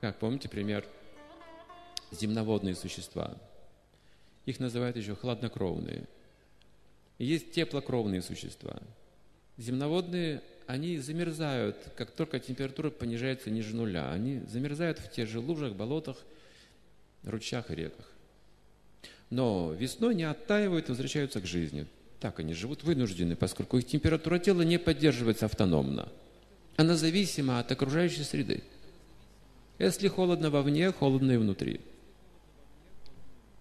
Как помните пример земноводные существа? Их называют еще хладнокровные. Есть теплокровные существа. Земноводные, они замерзают, как только температура понижается ниже нуля. Они замерзают в тех же лужах, болотах, ручьях и реках. Но весной не оттаивают, возвращаются к жизни. Так они живут вынуждены, поскольку их температура тела не поддерживается автономно. Она зависима от окружающей среды. Если холодно вовне, холодно и внутри.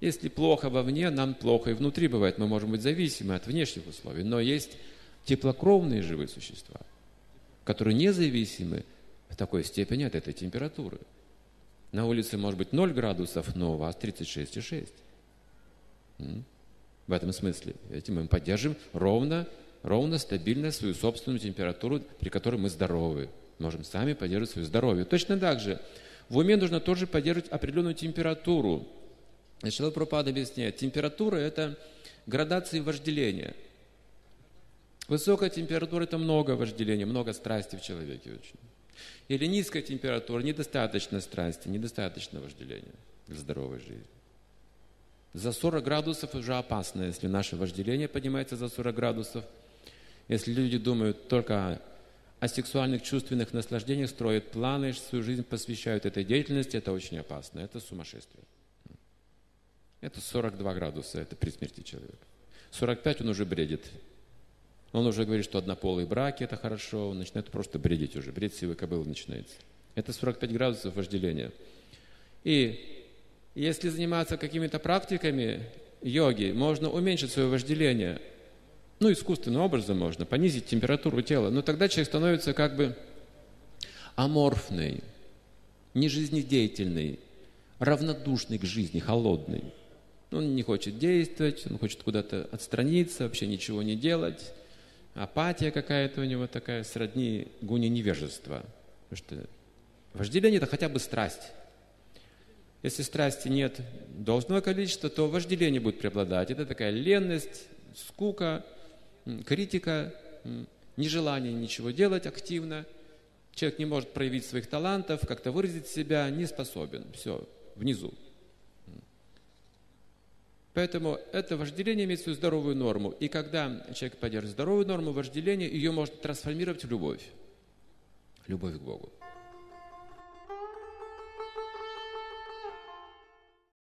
Если плохо вовне, нам плохо и внутри бывает. Мы можем быть зависимы от внешних условий. Но есть теплокровные живые существа, которые независимы в такой степени от этой температуры. На улице может быть 0 градусов, но у вас 36,6. В этом смысле. Этим мы поддерживаем ровно, ровно, стабильно свою собственную температуру, при которой мы здоровы. Можем сами поддерживать свое здоровье. Точно так же в уме нужно тоже поддерживать определенную температуру. Шила Пропада объясняет, температура – это градации вожделения. Высокая температура – это много вожделения, много страсти в человеке очень. Или низкая температура – недостаточно страсти, недостаточно вожделения для здоровой жизни. За 40 градусов уже опасно, если наше вожделение поднимается за 40 градусов. Если люди думают только о сексуальных чувственных наслаждениях, строят планы, свою жизнь посвящают этой деятельности, это очень опасно, это сумасшествие. Это 42 градуса, это при смерти человека. 45 он уже бредит. Он уже говорит, что однополые браки – это хорошо, он начинает просто бредить уже, бред сивой кобылы начинается. Это 45 градусов вожделения. И если заниматься какими-то практиками йоги, можно уменьшить свое вожделение. Ну, искусственным образом можно, понизить температуру тела. Но тогда человек становится как бы аморфный, нежизнедеятельный, равнодушный к жизни, холодный. Он не хочет действовать, он хочет куда-то отстраниться, вообще ничего не делать. Апатия какая-то у него такая, сродни гуне невежества. Потому что вожделение – это хотя бы страсть. Если страсти нет должного количества, то вожделение будет преобладать. Это такая ленность, скука, критика, нежелание ничего делать активно. Человек не может проявить своих талантов, как-то выразить себя, не способен. Все, внизу. Поэтому это вожделение имеет свою здоровую норму. И когда человек поддерживает здоровую норму вожделения, ее можно трансформировать в любовь. Любовь к Богу.